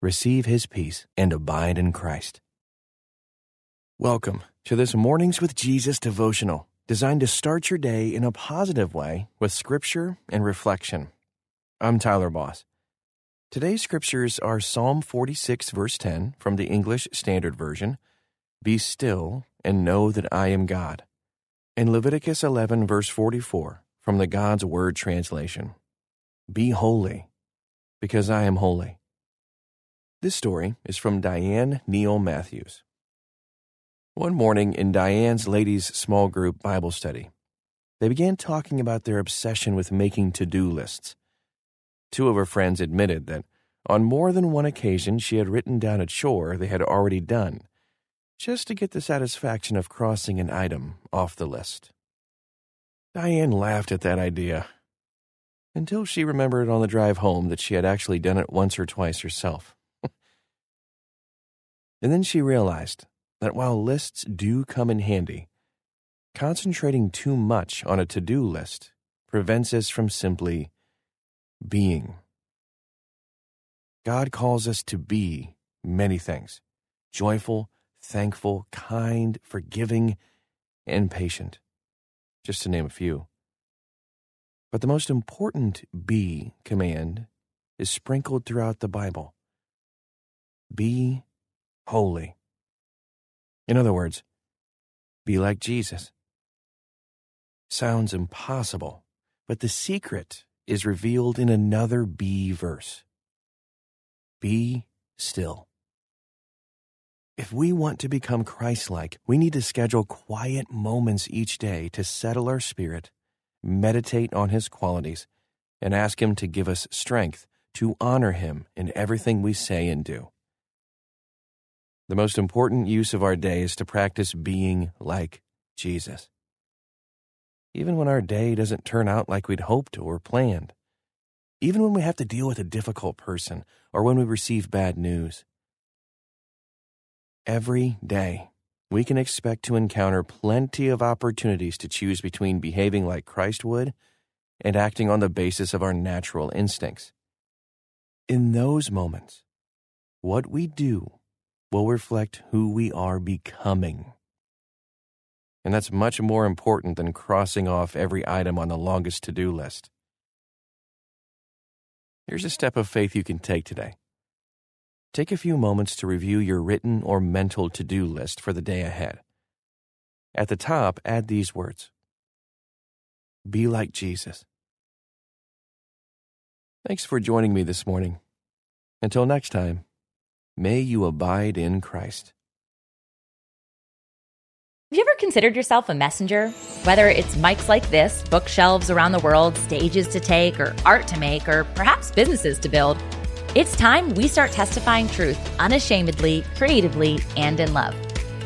receive his peace and abide in Christ. Welcome to this Mornings with Jesus devotional, designed to start your day in a positive way with scripture and reflection. I'm Tyler Boss. Today's scriptures are Psalm 46, verse 10 from the English Standard Version Be still and know that I am God, and Leviticus 11, verse 44 from the God's Word translation Be holy, because I am holy. This story is from Diane Neal Matthews. One morning in Diane's ladies' small group Bible study, they began talking about their obsession with making to do lists. Two of her friends admitted that on more than one occasion she had written down a chore they had already done, just to get the satisfaction of crossing an item off the list. Diane laughed at that idea until she remembered on the drive home that she had actually done it once or twice herself. And then she realized that while lists do come in handy, concentrating too much on a to do list prevents us from simply being. God calls us to be many things joyful, thankful, kind, forgiving, and patient, just to name a few. But the most important be command is sprinkled throughout the Bible. Be holy. In other words, be like Jesus. Sounds impossible, but the secret is revealed in another B verse. Be still. If we want to become Christ like, we need to schedule quiet moments each day to settle our spirit, meditate on His qualities, and ask Him to give us strength to honor Him in everything we say and do. The most important use of our day is to practice being like Jesus. Even when our day doesn't turn out like we'd hoped or planned. Even when we have to deal with a difficult person or when we receive bad news. Every day, we can expect to encounter plenty of opportunities to choose between behaving like Christ would and acting on the basis of our natural instincts. In those moments, what we do will reflect who we are becoming. And that's much more important than crossing off every item on the longest to do list. Here's a step of faith you can take today. Take a few moments to review your written or mental to do list for the day ahead. At the top, add these words Be like Jesus. Thanks for joining me this morning. Until next time. May you abide in Christ. Have you ever considered yourself a messenger? Whether it's mics like this, bookshelves around the world, stages to take, or art to make, or perhaps businesses to build, it's time we start testifying truth unashamedly, creatively, and in love.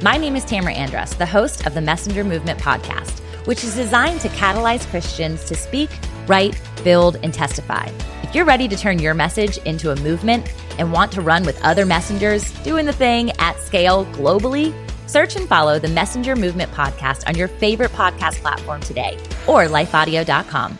My name is Tamara Andress, the host of the Messenger Movement podcast, which is designed to catalyze Christians to speak, write, build, and testify. You're ready to turn your message into a movement and want to run with other messengers doing the thing at scale globally, search and follow the Messenger Movement podcast on your favorite podcast platform today or lifeaudio.com.